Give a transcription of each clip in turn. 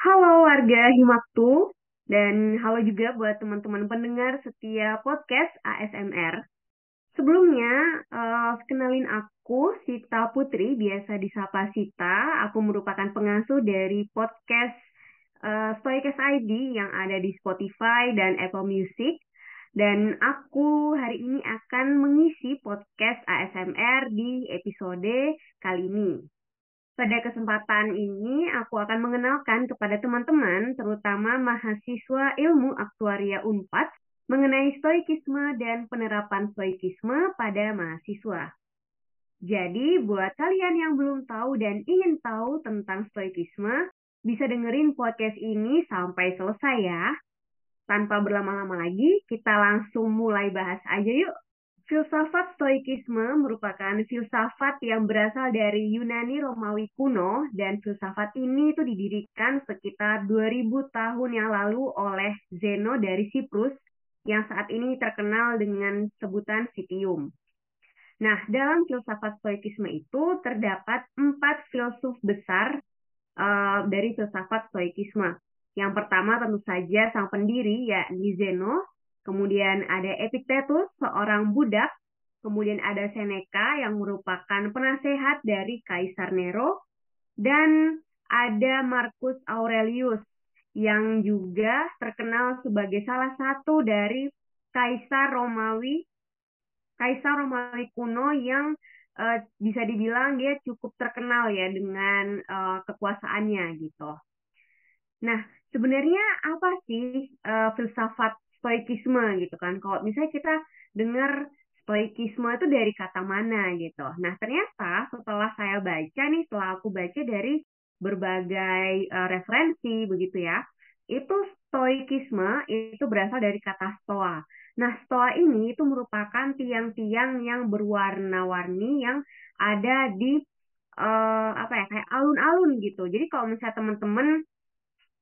Halo warga Himaktu, dan halo juga buat teman-teman pendengar setia podcast ASMR. Sebelumnya, uh, kenalin aku, Sita Putri, biasa disapa Sita. Aku merupakan pengasuh dari podcast uh, Stoikes ID yang ada di Spotify dan Apple Music. Dan aku hari ini akan mengisi podcast ASMR di episode kali ini. Pada kesempatan ini, aku akan mengenalkan kepada teman-teman, terutama mahasiswa ilmu aktuaria UNPAD, mengenai stoikisme dan penerapan stoikisme pada mahasiswa. Jadi, buat kalian yang belum tahu dan ingin tahu tentang stoikisme, bisa dengerin podcast ini sampai selesai ya. Tanpa berlama-lama lagi, kita langsung mulai bahas aja yuk. Filsafat Stoikisme merupakan filsafat yang berasal dari Yunani Romawi kuno dan filsafat ini itu didirikan sekitar 2000 tahun yang lalu oleh Zeno dari Siprus yang saat ini terkenal dengan sebutan Citium. Nah, dalam filsafat Stoikisme itu terdapat empat filsuf besar uh, dari filsafat Stoikisme. Yang pertama tentu saja sang pendiri yakni Zeno, Kemudian ada Epictetus, seorang budak. Kemudian ada Seneca yang merupakan penasehat dari Kaisar Nero. Dan ada Marcus Aurelius yang juga terkenal sebagai salah satu dari Kaisar Romawi Kaisar Romawi kuno yang uh, bisa dibilang dia cukup terkenal ya dengan uh, kekuasaannya gitu. Nah, sebenarnya apa sih uh, filsafat stoikisme gitu kan. Kalau misalnya kita dengar stoikisme itu dari kata mana gitu. Nah, ternyata setelah saya baca nih, setelah aku baca dari berbagai uh, referensi begitu ya, itu stoikisme itu berasal dari kata stoa. Nah, stoa ini itu merupakan tiang-tiang yang berwarna-warni yang ada di uh, apa ya kayak alun-alun gitu. Jadi kalau misalnya teman-teman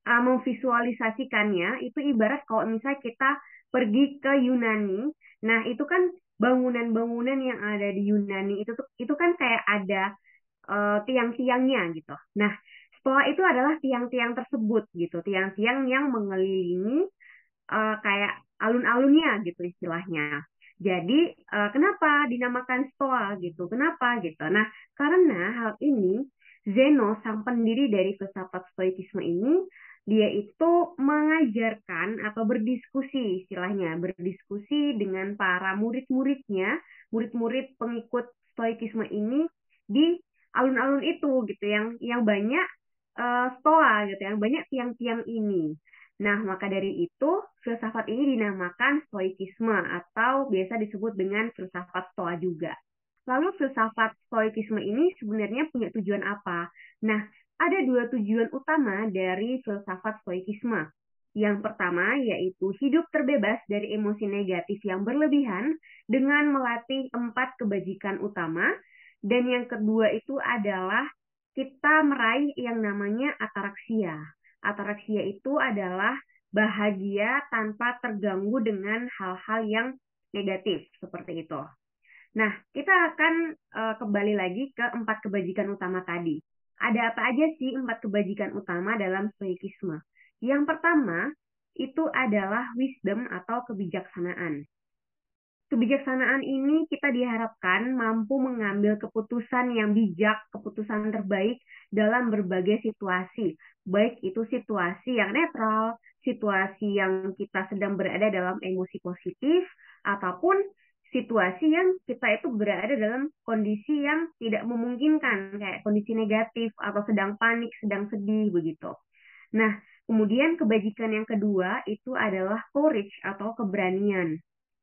uh, memvisualisasikannya itu ibarat kalau misalnya kita pergi ke Yunani, nah itu kan bangunan-bangunan yang ada di Yunani itu itu kan kayak ada uh, tiang-tiangnya gitu. Nah, stoa itu adalah tiang-tiang tersebut gitu, tiang-tiang yang mengelilingi uh, kayak alun-alunnya gitu istilahnya. Jadi uh, kenapa dinamakan stoa gitu? Kenapa gitu? Nah, karena hal ini Zeno sang pendiri dari filsafat stoikisme ini dia itu mengajarkan atau berdiskusi istilahnya berdiskusi dengan para murid-muridnya murid-murid pengikut stoikisme ini di alun-alun itu gitu yang yang banyak uh, stoa gitu yang banyak tiang-tiang ini nah maka dari itu filsafat ini dinamakan stoikisme atau biasa disebut dengan filsafat stoa juga Lalu filsafat stoikisme ini sebenarnya punya tujuan apa? Nah, ada dua tujuan utama dari filsafat stoikisme. Yang pertama yaitu hidup terbebas dari emosi negatif yang berlebihan dengan melatih empat kebajikan utama. Dan yang kedua itu adalah kita meraih yang namanya ataraksia. Ataraksia itu adalah bahagia tanpa terganggu dengan hal-hal yang negatif seperti itu. Nah, kita akan uh, kembali lagi ke empat kebajikan utama tadi. Ada apa aja sih empat kebajikan utama dalam stoikisme? Yang pertama, itu adalah wisdom atau kebijaksanaan. Kebijaksanaan ini kita diharapkan mampu mengambil keputusan yang bijak, keputusan terbaik dalam berbagai situasi, baik itu situasi yang netral, situasi yang kita sedang berada dalam emosi positif, ataupun situasi yang kita itu berada dalam kondisi yang tidak memungkinkan kayak kondisi negatif atau sedang panik, sedang sedih begitu. Nah, kemudian kebajikan yang kedua itu adalah courage atau keberanian.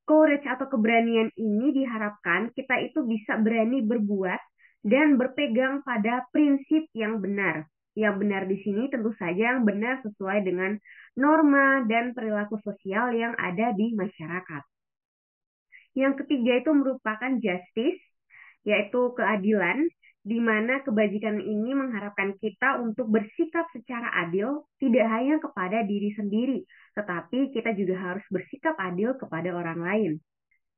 Courage atau keberanian ini diharapkan kita itu bisa berani berbuat dan berpegang pada prinsip yang benar. Yang benar di sini tentu saja yang benar sesuai dengan norma dan perilaku sosial yang ada di masyarakat. Yang ketiga itu merupakan justice, yaitu keadilan, di mana kebajikan ini mengharapkan kita untuk bersikap secara adil, tidak hanya kepada diri sendiri, tetapi kita juga harus bersikap adil kepada orang lain.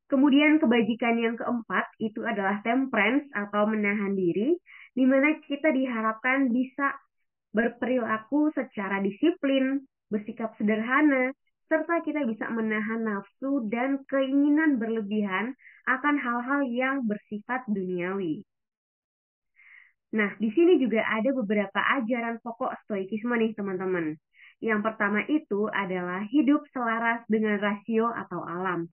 Kemudian kebajikan yang keempat itu adalah temperance atau menahan diri, di mana kita diharapkan bisa berperilaku secara disiplin, bersikap sederhana, serta kita bisa menahan nafsu dan keinginan berlebihan akan hal-hal yang bersifat duniawi. Nah, di sini juga ada beberapa ajaran pokok stoikisme nih, teman-teman. Yang pertama itu adalah hidup selaras dengan rasio atau alam.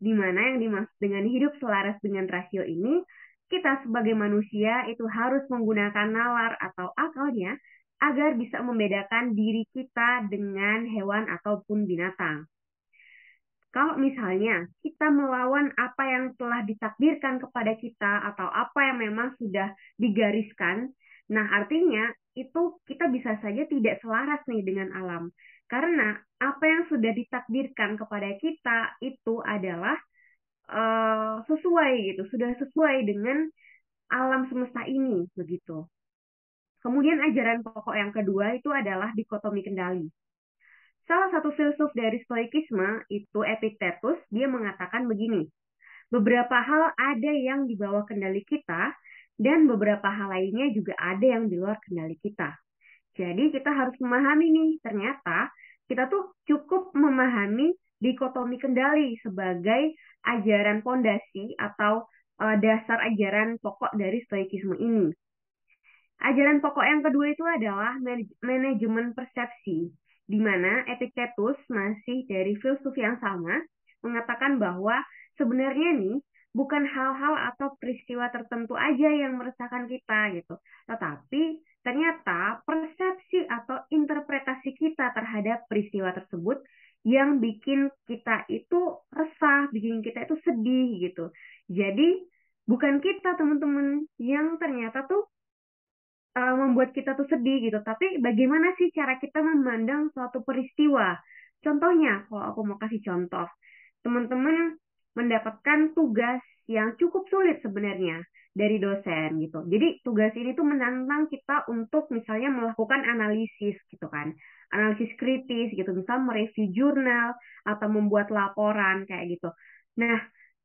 Di mana yang dimaksud dengan hidup selaras dengan rasio ini, kita sebagai manusia itu harus menggunakan nalar atau akalnya agar bisa membedakan diri kita dengan hewan ataupun binatang. Kalau misalnya kita melawan apa yang telah ditakdirkan kepada kita atau apa yang memang sudah digariskan, nah artinya itu kita bisa saja tidak selaras nih dengan alam. Karena apa yang sudah ditakdirkan kepada kita itu adalah uh, sesuai gitu, sudah sesuai dengan alam semesta ini begitu. Kemudian ajaran pokok yang kedua itu adalah dikotomi kendali. Salah satu filsuf dari Stoikisme itu Epictetus, dia mengatakan begini, beberapa hal ada yang di bawah kendali kita, dan beberapa hal lainnya juga ada yang di luar kendali kita. Jadi kita harus memahami nih, ternyata kita tuh cukup memahami dikotomi kendali sebagai ajaran pondasi atau uh, dasar ajaran pokok dari stoikisme ini. Ajaran pokok yang kedua itu adalah manajemen persepsi, di mana Epictetus masih dari filsuf yang sama mengatakan bahwa sebenarnya nih bukan hal-hal atau peristiwa tertentu aja yang meresahkan kita gitu, tetapi ternyata persepsi atau interpretasi kita terhadap peristiwa tersebut yang bikin kita itu resah, bikin kita itu sedih gitu. Jadi bukan kita teman-teman yang ternyata tuh uh, membuat kita tuh sedih gitu. Tapi bagaimana sih cara kita memandang suatu peristiwa? Contohnya, kalau aku mau kasih contoh, teman-teman mendapatkan tugas yang cukup sulit sebenarnya dari dosen gitu. Jadi tugas ini tuh menantang kita untuk misalnya melakukan analisis gitu kan. Analisis kritis gitu, misal mereview jurnal atau membuat laporan kayak gitu. Nah,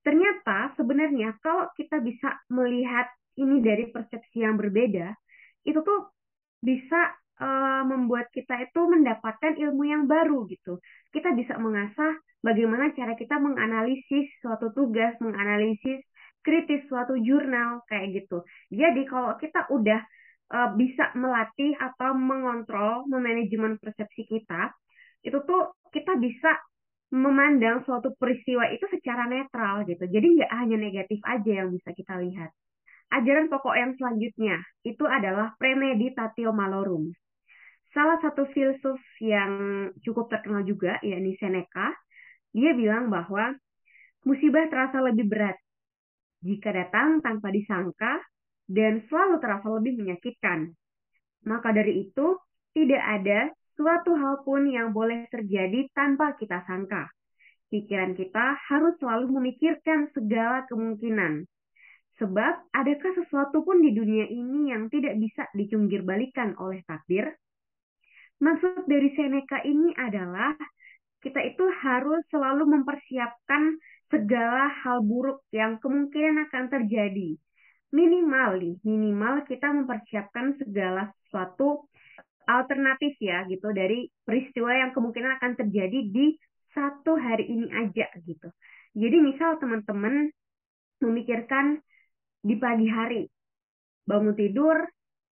ternyata sebenarnya kalau kita bisa melihat ini dari persepsi yang berbeda, itu tuh bisa uh, membuat kita itu mendapatkan ilmu yang baru gitu. Kita bisa mengasah bagaimana cara kita menganalisis suatu tugas, menganalisis kritis suatu jurnal kayak gitu. Jadi kalau kita udah uh, bisa melatih atau mengontrol, memanajemen persepsi kita, itu tuh kita bisa memandang suatu peristiwa itu secara netral gitu. Jadi nggak hanya negatif aja yang bisa kita lihat. Ajaran pokok yang selanjutnya itu adalah premeditatio malorum. Salah satu filsuf yang cukup terkenal juga, yakni Seneca, dia bilang bahwa musibah terasa lebih berat jika datang tanpa disangka dan selalu terasa lebih menyakitkan. Maka dari itu, tidak ada suatu hal pun yang boleh terjadi tanpa kita sangka. Pikiran kita harus selalu memikirkan segala kemungkinan, Sebab, adakah sesuatu pun di dunia ini yang tidak bisa dicungkir balikan oleh takdir? Maksud dari Seneca ini adalah kita itu harus selalu mempersiapkan segala hal buruk yang kemungkinan akan terjadi. Minimal nih, minimal kita mempersiapkan segala sesuatu alternatif ya gitu dari peristiwa yang kemungkinan akan terjadi di satu hari ini aja gitu. Jadi misal teman-teman memikirkan di pagi hari. Bangun tidur,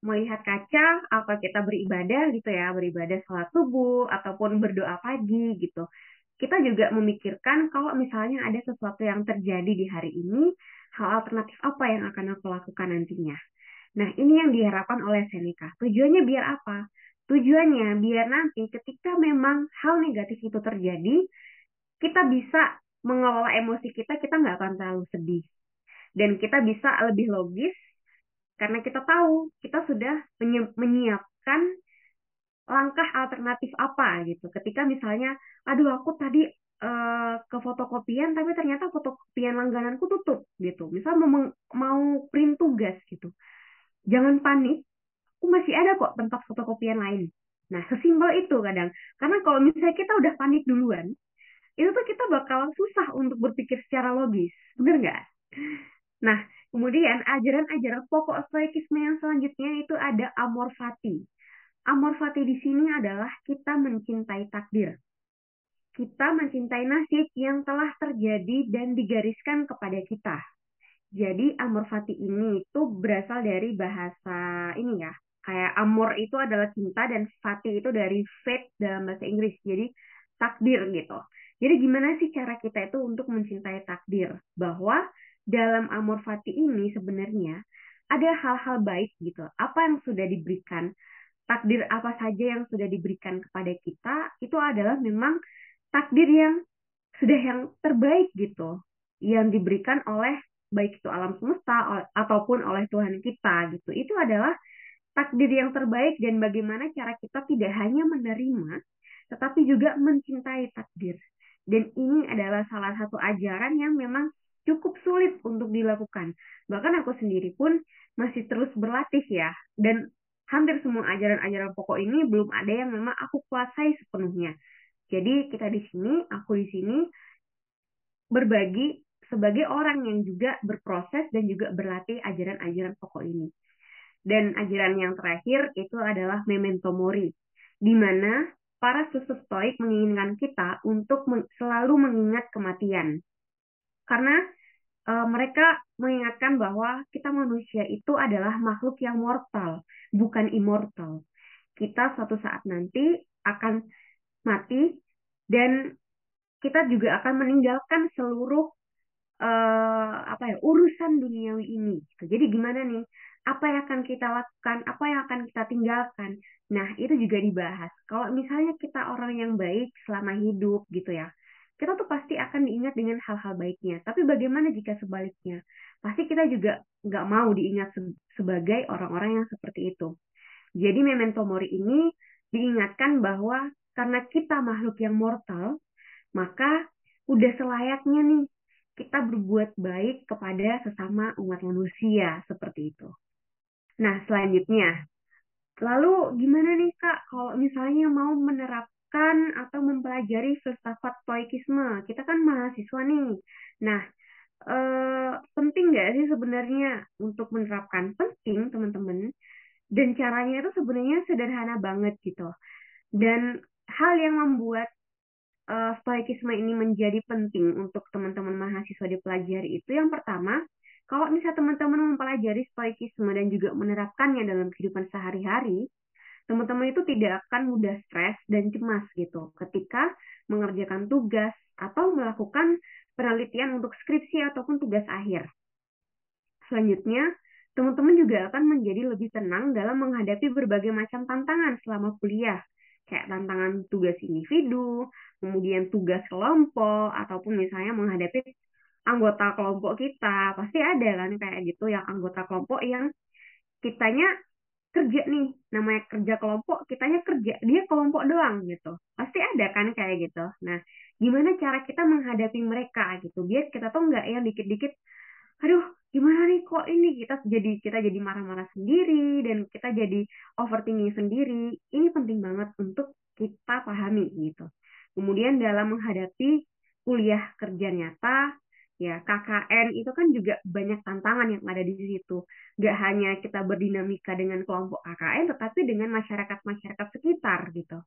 melihat kaca, apa kita beribadah gitu ya, beribadah sholat subuh, ataupun berdoa pagi gitu. Kita juga memikirkan kalau misalnya ada sesuatu yang terjadi di hari ini, hal alternatif apa yang akan aku lakukan nantinya. Nah, ini yang diharapkan oleh Seneca. Tujuannya biar apa? Tujuannya biar nanti ketika memang hal negatif itu terjadi, kita bisa mengelola emosi kita, kita nggak akan terlalu sedih dan kita bisa lebih logis karena kita tahu kita sudah menyiapkan langkah alternatif apa gitu. Ketika misalnya, aduh aku tadi uh, ke fotokopian tapi ternyata fotokopian langgananku tutup gitu. Misal mau mau print tugas gitu. Jangan panik, aku masih ada kok tempat fotokopian lain. Nah, sesimpel itu kadang. Karena kalau misalnya kita udah panik duluan, itu tuh kita bakal susah untuk berpikir secara logis. Bener nggak? Nah, kemudian ajaran-ajaran pokok stoikisme yang selanjutnya itu ada amor fati. amor fati di sini adalah kita mencintai takdir. Kita mencintai nasib yang telah terjadi dan digariskan kepada kita. Jadi amor fati ini itu berasal dari bahasa ini ya. Kayak amor itu adalah cinta dan fati itu dari fate dalam bahasa Inggris. Jadi takdir gitu. Jadi gimana sih cara kita itu untuk mencintai takdir? Bahwa dalam amor fati ini sebenarnya ada hal-hal baik gitu. Apa yang sudah diberikan, takdir apa saja yang sudah diberikan kepada kita, itu adalah memang takdir yang sudah yang terbaik gitu. Yang diberikan oleh baik itu alam semesta ataupun oleh Tuhan kita gitu. Itu adalah takdir yang terbaik dan bagaimana cara kita tidak hanya menerima tetapi juga mencintai takdir. Dan ini adalah salah satu ajaran yang memang cukup sulit untuk dilakukan. Bahkan aku sendiri pun masih terus berlatih ya. Dan hampir semua ajaran-ajaran pokok ini belum ada yang memang aku kuasai sepenuhnya. Jadi kita di sini, aku di sini berbagi sebagai orang yang juga berproses dan juga berlatih ajaran-ajaran pokok ini. Dan ajaran yang terakhir itu adalah memento mori, di mana para susuk stoik menginginkan kita untuk selalu mengingat kematian. Karena e, mereka mengingatkan bahwa kita manusia itu adalah makhluk yang mortal, bukan immortal. Kita suatu saat nanti akan mati dan kita juga akan meninggalkan seluruh uh, apa ya urusan duniawi ini. Gitu. Jadi gimana nih? Apa yang akan kita lakukan? Apa yang akan kita tinggalkan? Nah itu juga dibahas. Kalau misalnya kita orang yang baik selama hidup gitu ya, kita tuh pasti akan diingat dengan hal-hal baiknya. Tapi bagaimana jika sebaliknya? Pasti kita juga nggak mau diingat sebagai orang-orang yang seperti itu. Jadi memento mori ini diingatkan bahwa karena kita makhluk yang mortal, maka udah selayaknya nih kita berbuat baik kepada sesama umat manusia seperti itu. Nah, selanjutnya, lalu gimana nih Kak kalau misalnya mau menerapkan atau mempelajari filsafat stoikisme? Kita kan mahasiswa nih. Nah, eh, penting nggak sih sebenarnya untuk menerapkan? Penting, teman-teman. Dan caranya itu sebenarnya sederhana banget gitu. Dan hal yang membuat uh, stoikisme ini menjadi penting untuk teman-teman mahasiswa dipelajari itu yang pertama, kalau misalnya teman-teman mempelajari stoikisme dan juga menerapkannya dalam kehidupan sehari-hari, teman-teman itu tidak akan mudah stres dan cemas gitu. Ketika mengerjakan tugas atau melakukan penelitian untuk skripsi ataupun tugas akhir. Selanjutnya, teman-teman juga akan menjadi lebih tenang dalam menghadapi berbagai macam tantangan selama kuliah, kayak tantangan tugas individu, kemudian tugas kelompok ataupun misalnya menghadapi anggota kelompok kita. Pasti ada kan kayak gitu yang anggota kelompok yang kitanya kerja nih namanya kerja kelompok kitanya kerja dia kelompok doang gitu. Pasti ada kan kayak gitu. Nah gimana cara kita menghadapi mereka gitu? Biar kita tuh nggak yang dikit-dikit aduh gimana nih kok ini? Kita jadi kita jadi marah-marah sendiri dan kita jadi overthinking sendiri. Ini penting banget untuk kita pahami gitu. Kemudian dalam menghadapi kuliah kerja nyata, ya KKN itu kan juga banyak tantangan yang ada di situ. Gak hanya kita berdinamika dengan kelompok KKN, tetapi dengan masyarakat-masyarakat sekitar gitu.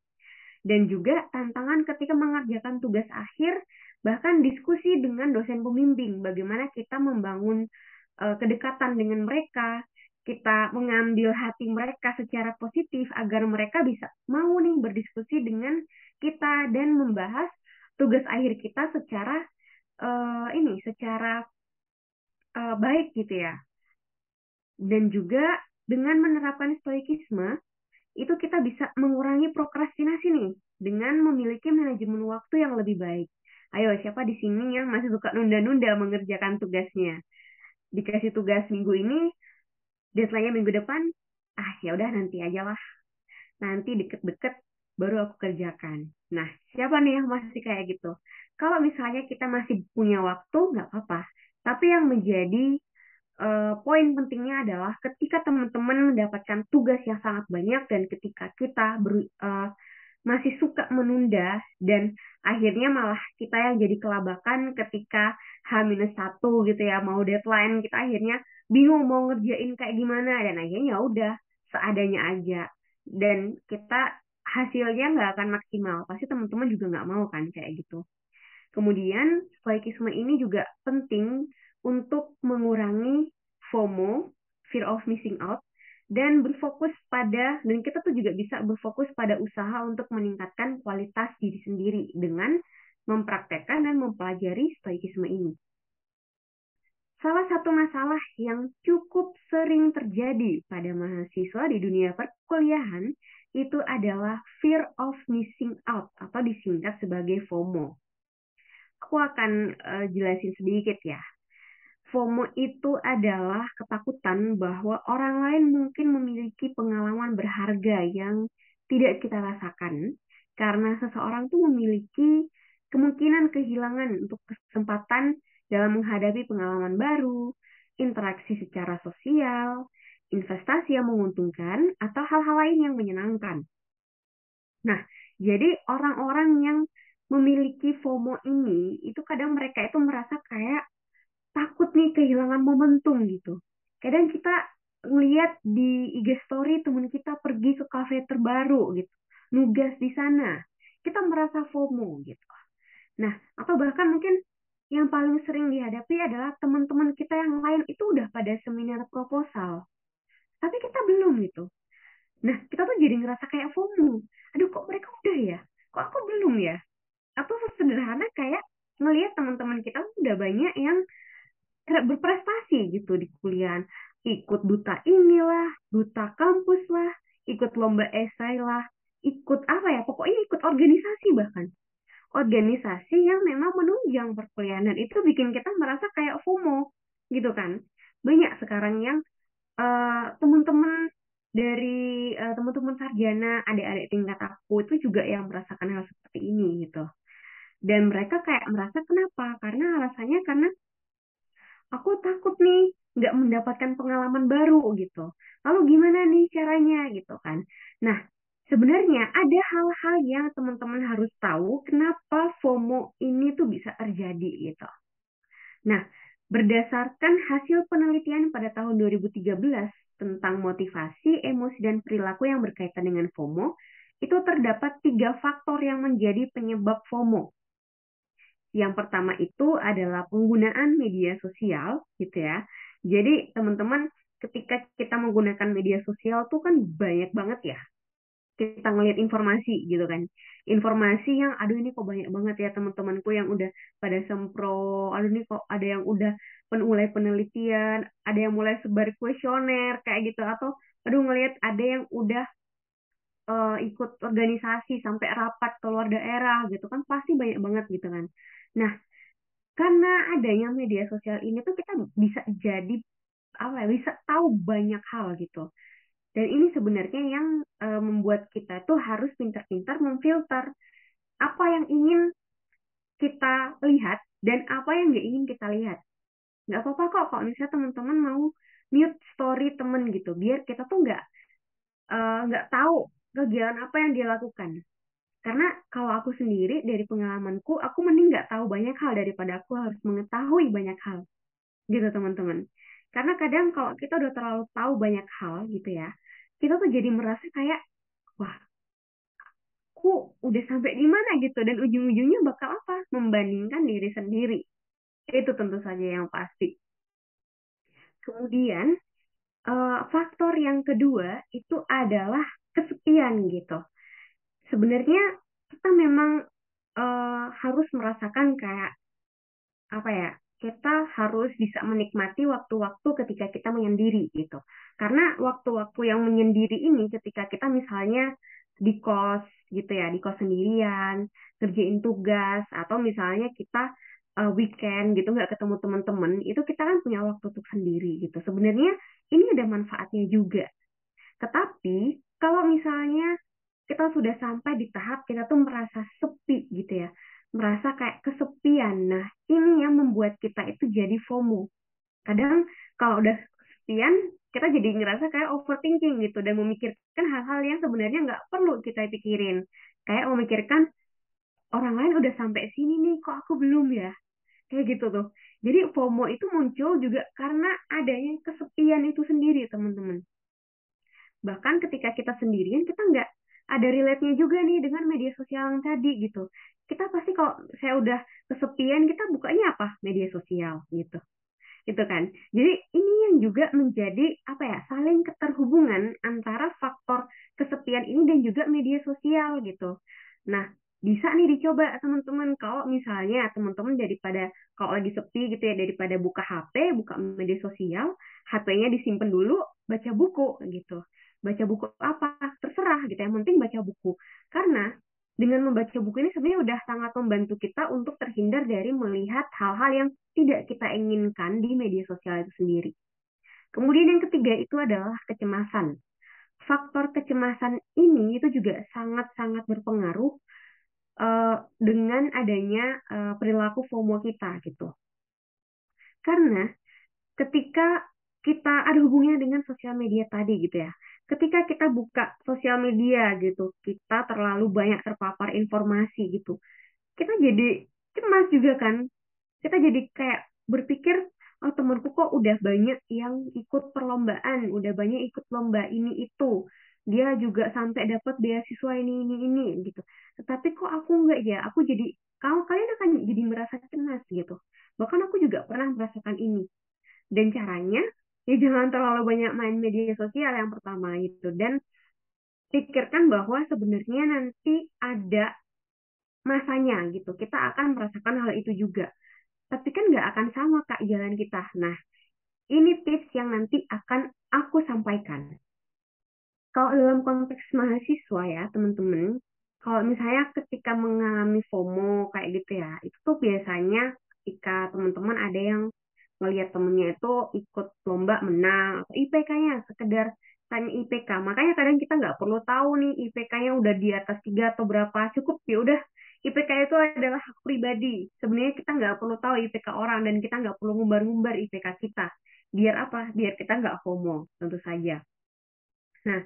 Dan juga tantangan ketika mengerjakan tugas akhir, bahkan diskusi dengan dosen pembimbing, bagaimana kita membangun uh, kedekatan dengan mereka, kita mengambil hati mereka secara positif agar mereka bisa mau nih berdiskusi dengan kita dan membahas tugas akhir kita secara uh, ini secara uh, baik gitu ya. Dan juga dengan menerapkan stoikisme itu kita bisa mengurangi prokrastinasi nih dengan memiliki manajemen waktu yang lebih baik. Ayo, siapa di sini yang masih suka nunda-nunda mengerjakan tugasnya? Dikasih tugas minggu ini, deadline-nya minggu depan ah ya udah nanti aja lah nanti deket-deket baru aku kerjakan nah siapa nih yang masih kayak gitu kalau misalnya kita masih punya waktu nggak apa-apa tapi yang menjadi uh, poin pentingnya adalah ketika teman-teman mendapatkan tugas yang sangat banyak dan ketika kita ber, uh, masih suka menunda dan akhirnya malah kita yang jadi kelabakan ketika H-1 gitu ya mau deadline kita akhirnya bingung mau ngerjain kayak gimana dan akhirnya ya udah seadanya aja dan kita hasilnya nggak akan maksimal. Pasti teman-teman juga nggak mau kan kayak gitu. Kemudian, stoikisme ini juga penting untuk mengurangi FOMO, fear of missing out, dan berfokus pada, dan kita tuh juga bisa berfokus pada usaha untuk meningkatkan kualitas diri sendiri dengan mempraktekkan dan mempelajari stoikisme ini. Salah satu masalah yang cukup sering terjadi pada mahasiswa di dunia perkuliahan itu adalah fear of missing out atau disingkat sebagai FOMO. Aku akan uh, jelasin sedikit ya. FOMO itu adalah ketakutan bahwa orang lain mungkin memiliki pengalaman berharga yang tidak kita rasakan karena seseorang tuh memiliki kemungkinan kehilangan untuk kesempatan dalam menghadapi pengalaman baru, interaksi secara sosial, investasi yang menguntungkan, atau hal-hal lain yang menyenangkan. Nah, jadi orang-orang yang memiliki FOMO ini, itu kadang mereka itu merasa kayak takut nih kehilangan momentum gitu. Kadang kita ngeliat di IG story teman kita pergi ke kafe terbaru gitu, nugas di sana. Kita merasa FOMO gitu. Nah, atau bahkan mungkin yang paling sering dihadapi adalah teman-teman kita yang lain itu udah pada seminar proposal. Tapi kita belum gitu. Nah, kita tuh jadi ngerasa kayak FOMO. Aduh, kok mereka udah ya? Kok aku belum ya? Atau sederhana kayak ngelihat teman-teman kita udah banyak yang berprestasi gitu di kuliah. Ikut duta inilah, duta kampus lah, ikut lomba esai lah, ikut apa ya? Pokoknya ikut organisasi bahkan organisasi yang memang menunjang perkuliahan itu bikin kita merasa kayak FOMO gitu kan banyak sekarang yang uh, teman-teman dari uh, teman-teman sarjana adik-adik tingkat aku itu juga yang merasakan hal dan mereka kayak merasa kenapa karena alasannya karena aku takut nih nggak mendapatkan pengalaman baru gitu lalu gimana nih caranya gitu kan nah Sebenarnya ada hal-hal yang teman-teman harus tahu kenapa FOMO ini tuh bisa terjadi gitu. Nah, berdasarkan hasil penelitian pada tahun 2013 tentang motivasi, emosi, dan perilaku yang berkaitan dengan FOMO, itu terdapat tiga faktor yang menjadi penyebab FOMO. Yang pertama itu adalah penggunaan media sosial, gitu ya. Jadi teman-teman ketika kita menggunakan media sosial tuh kan banyak banget ya. Kita ngelihat informasi gitu kan. Informasi yang aduh ini kok banyak banget ya teman-temanku yang udah pada sempro aduh ini kok ada yang udah mulai penelitian ada yang mulai sebar kuesioner kayak gitu. Atau aduh ngelihat ada yang udah uh, ikut organisasi sampai rapat keluar daerah gitu kan. Pasti banyak banget gitu kan nah karena adanya media sosial ini tuh kita bisa jadi apa ya bisa tahu banyak hal gitu dan ini sebenarnya yang e, membuat kita tuh harus pintar-pintar memfilter apa yang ingin kita lihat dan apa yang nggak ingin kita lihat. Nggak apa-apa kok kalau misalnya teman-teman mau mute story temen gitu, biar kita tuh nggak uh, nggak tahu kegiatan apa yang dia lakukan. Karena kalau aku sendiri dari pengalamanku, aku mending nggak tahu banyak hal daripada aku harus mengetahui banyak hal, gitu teman-teman. Karena kadang kalau kita udah terlalu tahu banyak hal gitu ya, kita tuh jadi merasa kayak wah aku udah sampai di mana gitu. Dan ujung-ujungnya bakal apa? Membandingkan diri sendiri. Itu tentu saja yang pasti. Kemudian uh, faktor yang kedua itu adalah kesepian gitu sebenarnya kita memang uh, harus merasakan kayak apa ya kita harus bisa menikmati waktu-waktu ketika kita menyendiri gitu. Karena waktu-waktu yang menyendiri ini ketika kita misalnya di kos gitu ya, di kos sendirian, kerjain tugas atau misalnya kita uh, weekend gitu nggak ketemu teman-teman, itu kita kan punya waktu untuk sendiri gitu. Sebenarnya ini ada manfaatnya juga. Tetapi kalau misalnya kita sudah sampai di tahap kita tuh merasa sepi gitu ya, merasa kayak kesepian. Nah, ini yang membuat kita itu jadi FOMO. Kadang kalau udah kesepian, kita jadi ngerasa kayak overthinking gitu dan memikirkan hal-hal yang sebenarnya nggak perlu kita pikirin. Kayak memikirkan orang lain udah sampai sini nih, kok aku belum ya? Kayak gitu tuh. Jadi FOMO itu muncul juga karena adanya kesepian itu sendiri, teman-teman. Bahkan ketika kita sendirian, kita nggak ada relate-nya juga nih dengan media sosial yang tadi gitu. Kita pasti kalau saya udah kesepian, kita bukanya apa? Media sosial gitu. Gitu kan. Jadi ini yang juga menjadi apa ya, saling keterhubungan antara faktor kesepian ini dan juga media sosial gitu. Nah, bisa nih dicoba teman-teman kalau misalnya teman-teman daripada kalau lagi sepi gitu ya daripada buka HP buka media sosial HP-nya disimpan dulu baca buku gitu baca buku apa terserah gitu yang penting baca buku karena dengan membaca buku ini sebenarnya udah sangat membantu kita untuk terhindar dari melihat hal-hal yang tidak kita inginkan di media sosial itu sendiri. Kemudian yang ketiga itu adalah kecemasan. Faktor kecemasan ini itu juga sangat-sangat berpengaruh uh, dengan adanya uh, perilaku FOMO kita gitu. Karena ketika kita ada hubungannya dengan sosial media tadi gitu ya, ketika kita buka sosial media gitu, kita terlalu banyak terpapar informasi gitu. Kita jadi cemas juga kan. Kita jadi kayak berpikir, oh temanku kok udah banyak yang ikut perlombaan, udah banyak ikut lomba ini itu. Dia juga sampai dapat beasiswa ini ini ini gitu. Tetapi kok aku enggak ya? Aku jadi kalau kalian akan jadi merasa cemas gitu. Bahkan aku juga pernah merasakan ini. Dan caranya ya jangan terlalu banyak main media sosial yang pertama itu dan pikirkan bahwa sebenarnya nanti ada masanya gitu. Kita akan merasakan hal itu juga. Tapi kan nggak akan sama kak jalan kita. Nah ini tips yang nanti akan aku sampaikan. Kalau dalam konteks mahasiswa ya teman-teman kalau misalnya ketika mengalami FOMO kayak gitu ya itu tuh biasanya ketika teman-teman ada yang ngelihat temennya itu ikut lomba menang atau IPK-nya sekedar tanya IPK makanya kadang kita nggak perlu tahu nih IPK-nya udah di atas tiga atau berapa. Cukup ya udah IPK itu adalah hak pribadi. Sebenarnya kita nggak perlu tahu IPK orang dan kita nggak perlu ngumbar-ngumbar IPK kita. Biar apa? Biar kita nggak FOMO tentu saja. Nah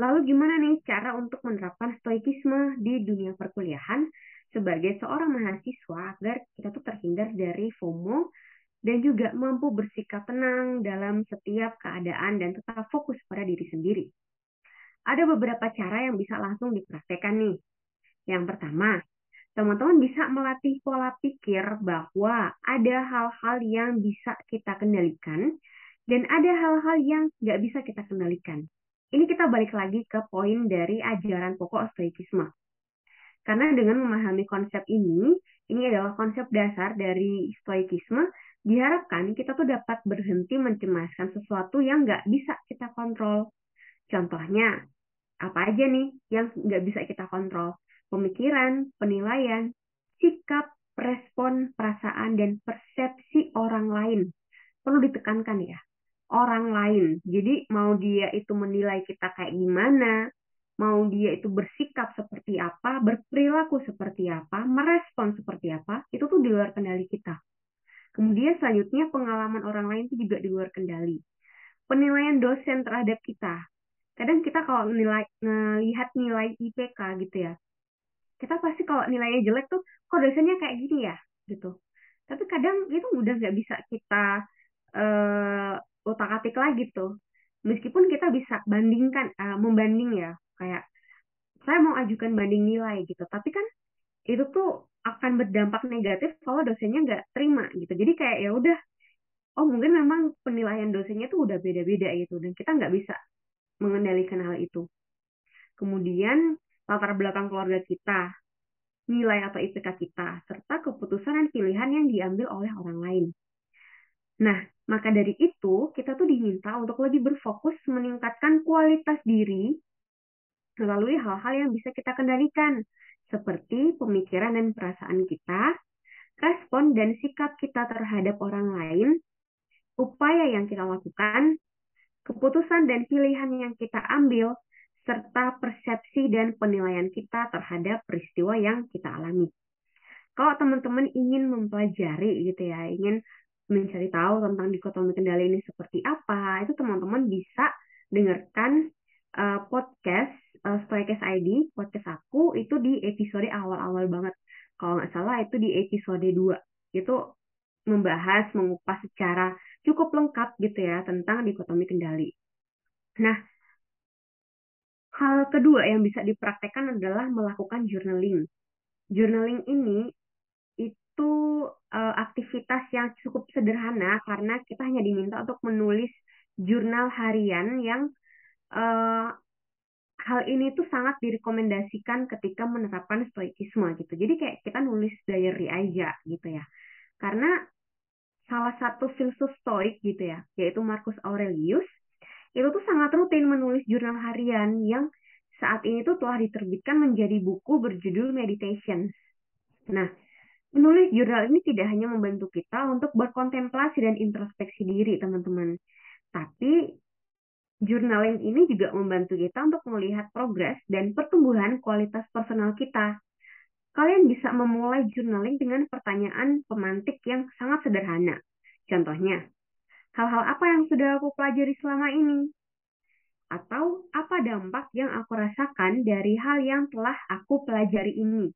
lalu gimana nih cara untuk menerapkan stoikisme di dunia perkuliahan? Sebagai seorang mahasiswa agar kita tuh terhindar dari FOMO dan juga mampu bersikap tenang dalam setiap keadaan dan tetap fokus pada diri sendiri. Ada beberapa cara yang bisa langsung dipraktekkan nih. Yang pertama, teman-teman bisa melatih pola pikir bahwa ada hal-hal yang bisa kita kendalikan dan ada hal-hal yang nggak bisa kita kendalikan. Ini kita balik lagi ke poin dari ajaran pokok stoikisme. Karena dengan memahami konsep ini, ini adalah konsep dasar dari stoikisme Diharapkan kita tuh dapat berhenti mencemaskan sesuatu yang nggak bisa kita kontrol. Contohnya, apa aja nih yang nggak bisa kita kontrol? Pemikiran, penilaian, sikap, respon, perasaan, dan persepsi orang lain. Perlu ditekankan ya, orang lain. Jadi mau dia itu menilai kita kayak gimana, mau dia itu bersikap seperti apa, berperilaku seperti apa, merespon seperti apa, itu tuh di luar kendali kita. Kemudian selanjutnya pengalaman orang lain itu juga di luar kendali. Penilaian dosen terhadap kita. Kadang kita kalau nilai ngelihat nilai IPK gitu ya. Kita pasti kalau nilainya jelek tuh kok dosennya kayak gini ya gitu. Tapi kadang itu udah nggak bisa kita uh, otak-atik lagi tuh. Meskipun kita bisa bandingkan, uh, membanding ya, kayak saya mau ajukan banding nilai gitu, tapi kan itu tuh akan berdampak negatif kalau dosennya nggak terima gitu. Jadi kayak ya udah, oh mungkin memang penilaian dosennya tuh udah beda-beda gitu dan kita nggak bisa mengendalikan hal itu. Kemudian latar belakang keluarga kita, nilai atau IPK kita, serta keputusan dan pilihan yang diambil oleh orang lain. Nah, maka dari itu kita tuh diminta untuk lebih berfokus meningkatkan kualitas diri melalui hal-hal yang bisa kita kendalikan, seperti pemikiran dan perasaan kita, respon dan sikap kita terhadap orang lain, upaya yang kita lakukan, keputusan dan pilihan yang kita ambil, serta persepsi dan penilaian kita terhadap peristiwa yang kita alami. Kalau teman-teman ingin mempelajari gitu ya, ingin mencari tahu tentang dikotomi kendali ini seperti apa, itu teman-teman bisa dengarkan uh, podcast uh, Stoikes ID, podcast aku itu di episode awal-awal banget. Kalau nggak salah itu di episode 2. Itu membahas, mengupas secara cukup lengkap gitu ya tentang dikotomi kendali. Nah, Hal kedua yang bisa dipraktekkan adalah melakukan journaling. Journaling ini itu uh, aktivitas yang cukup sederhana karena kita hanya diminta untuk menulis jurnal harian yang uh, hal ini tuh sangat direkomendasikan ketika menerapkan stoikisme gitu. Jadi kayak kita nulis diary aja gitu ya. Karena salah satu filsuf stoik gitu ya, yaitu Marcus Aurelius, itu tuh sangat rutin menulis jurnal harian yang saat ini tuh telah diterbitkan menjadi buku berjudul Meditations. Nah, menulis jurnal ini tidak hanya membantu kita untuk berkontemplasi dan introspeksi diri, teman-teman. Tapi Journaling ini juga membantu kita untuk melihat progres dan pertumbuhan kualitas personal kita. Kalian bisa memulai journaling dengan pertanyaan pemantik yang sangat sederhana. Contohnya, hal-hal apa yang sudah aku pelajari selama ini? Atau apa dampak yang aku rasakan dari hal yang telah aku pelajari ini?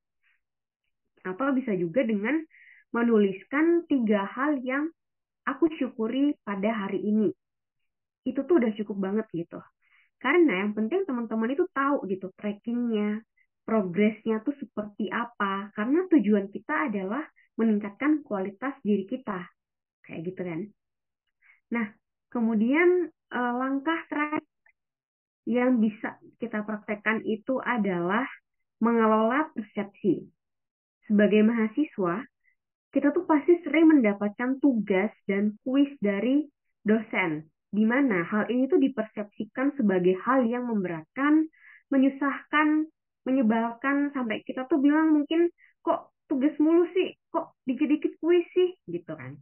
Atau bisa juga dengan menuliskan tiga hal yang aku syukuri pada hari ini itu tuh udah cukup banget gitu. Karena yang penting teman-teman itu tahu gitu trackingnya, progresnya tuh seperti apa. Karena tujuan kita adalah meningkatkan kualitas diri kita. Kayak gitu kan. Nah, kemudian eh, langkah terakhir yang bisa kita praktekkan itu adalah mengelola persepsi. Sebagai mahasiswa, kita tuh pasti sering mendapatkan tugas dan kuis dari dosen di mana hal ini tuh dipersepsikan sebagai hal yang memberatkan, menyusahkan, menyebalkan sampai kita tuh bilang mungkin kok tugas mulu sih, kok dikit-dikit kuis sih, gitu kan.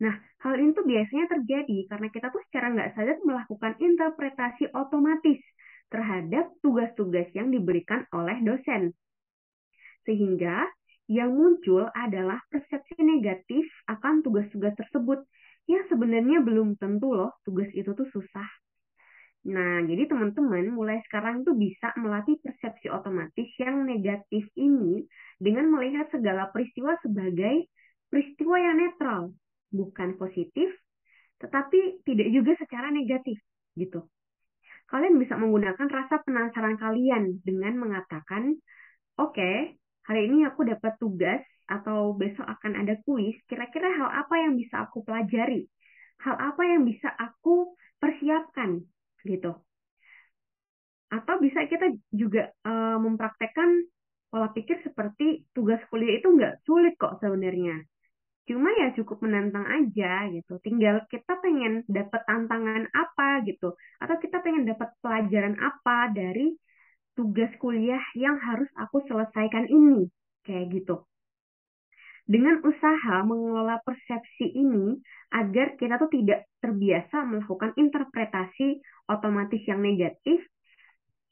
Nah, hal ini tuh biasanya terjadi karena kita tuh secara nggak sadar melakukan interpretasi otomatis terhadap tugas-tugas yang diberikan oleh dosen. Sehingga yang muncul adalah persepsi negatif akan tugas-tugas tersebut ya sebenarnya belum tentu loh tugas itu tuh susah. Nah, jadi teman-teman mulai sekarang tuh bisa melatih persepsi otomatis yang negatif ini dengan melihat segala peristiwa sebagai peristiwa yang netral, bukan positif, tetapi tidak juga secara negatif, gitu. Kalian bisa menggunakan rasa penasaran kalian dengan mengatakan, oke, okay, hari ini aku dapat tugas atau besok akan ada kuis, kira-kira hal apa yang bisa aku pelajari? Hal apa yang bisa aku persiapkan gitu. Atau bisa kita juga uh, mempraktekkan pola pikir seperti tugas kuliah itu nggak sulit kok sebenarnya. Cuma ya cukup menantang aja gitu. Tinggal kita pengen dapat tantangan apa gitu. Atau kita pengen dapat pelajaran apa dari tugas kuliah yang harus aku selesaikan ini. Kayak gitu dengan usaha mengelola persepsi ini agar kita tuh tidak terbiasa melakukan interpretasi otomatis yang negatif,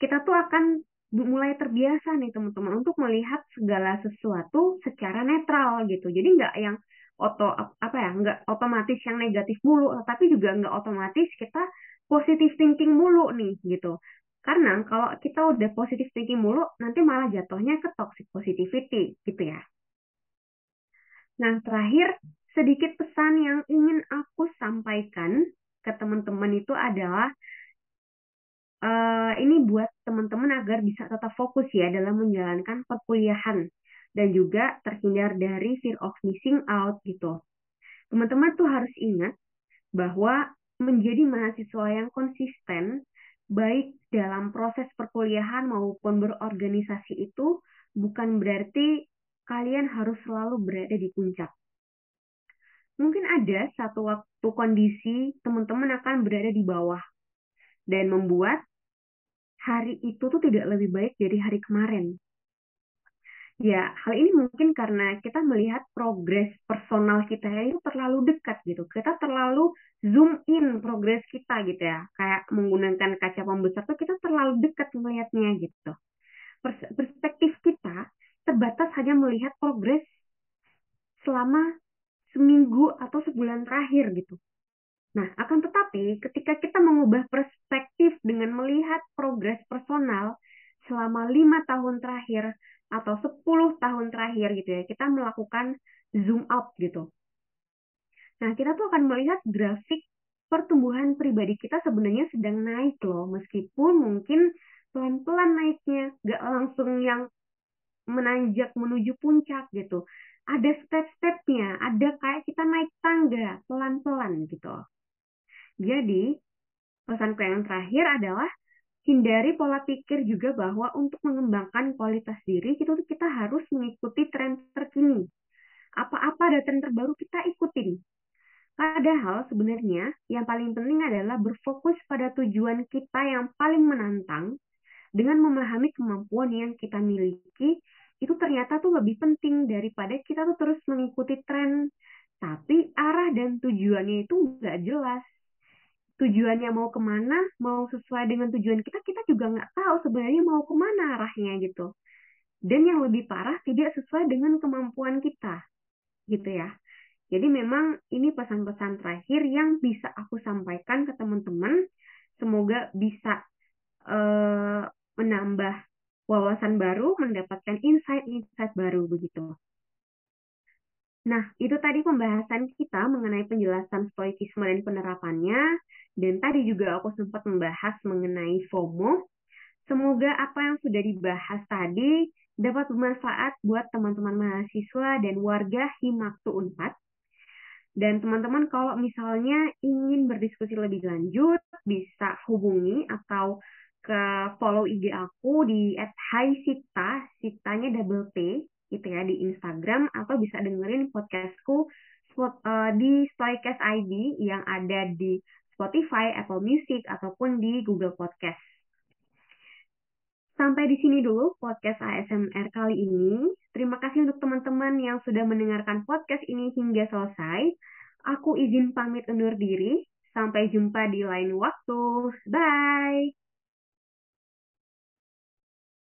kita tuh akan mulai terbiasa nih teman-teman untuk melihat segala sesuatu secara netral gitu. Jadi nggak yang oto apa ya nggak otomatis yang negatif mulu, tapi juga nggak otomatis kita positive thinking mulu nih gitu. Karena kalau kita udah positive thinking mulu, nanti malah jatuhnya ke toxic positivity gitu ya. Nah, terakhir, sedikit pesan yang ingin aku sampaikan ke teman-teman itu adalah uh, ini buat teman-teman agar bisa tetap fokus ya dalam menjalankan perkuliahan dan juga terhindar dari fear of missing out gitu. Teman-teman tuh harus ingat bahwa menjadi mahasiswa yang konsisten baik dalam proses perkuliahan maupun berorganisasi itu bukan berarti kalian harus selalu berada di puncak. Mungkin ada satu waktu kondisi teman-teman akan berada di bawah dan membuat hari itu tuh tidak lebih baik dari hari kemarin. Ya, hal ini mungkin karena kita melihat progres personal kita itu terlalu dekat gitu. Kita terlalu zoom in progres kita gitu ya. Kayak menggunakan kaca pembesar tuh kita terlalu dekat melihatnya gitu. Perspektif kita terbatas hanya melihat progres selama seminggu atau sebulan terakhir gitu. Nah, akan tetapi ketika kita mengubah perspektif dengan melihat progres personal selama lima tahun terakhir atau sepuluh tahun terakhir gitu ya, kita melakukan zoom out gitu. Nah, kita tuh akan melihat grafik pertumbuhan pribadi kita sebenarnya sedang naik loh, meskipun mungkin pelan-pelan naiknya, gak langsung yang menanjak menuju puncak gitu. Ada step-stepnya, ada kayak kita naik tangga pelan-pelan gitu. Jadi, pesanku yang terakhir adalah hindari pola pikir juga bahwa untuk mengembangkan kualitas diri itu kita harus mengikuti tren terkini. Apa-apa ada tren terbaru kita ikutin. Padahal sebenarnya yang paling penting adalah berfokus pada tujuan kita yang paling menantang dengan memahami kemampuan yang kita miliki itu ternyata tuh lebih penting daripada kita tuh terus mengikuti tren tapi arah dan tujuannya itu nggak jelas tujuannya mau ke mana mau sesuai dengan tujuan kita kita juga nggak tahu sebenarnya mau ke mana arahnya gitu dan yang lebih parah tidak sesuai dengan kemampuan kita gitu ya jadi memang ini pesan-pesan terakhir yang bisa aku sampaikan ke teman-teman. Semoga bisa uh, menambah wawasan baru, mendapatkan insight-insight baru begitu. Nah, itu tadi pembahasan kita mengenai penjelasan stoikisme dan penerapannya. Dan tadi juga aku sempat membahas mengenai FOMO. Semoga apa yang sudah dibahas tadi dapat bermanfaat buat teman-teman mahasiswa dan warga Himaktu Unpad dan teman-teman kalau misalnya ingin berdiskusi lebih lanjut, bisa hubungi atau ke follow IG aku di @haisita, sitanya double T gitu ya di Instagram atau bisa dengerin podcastku uh, di Stoicast ID yang ada di Spotify, Apple Music ataupun di Google Podcast. Sampai di sini dulu podcast ASMR kali ini. Terima kasih untuk teman-teman yang sudah mendengarkan podcast ini hingga selesai. Aku izin pamit undur diri. Sampai jumpa di lain waktu. Bye!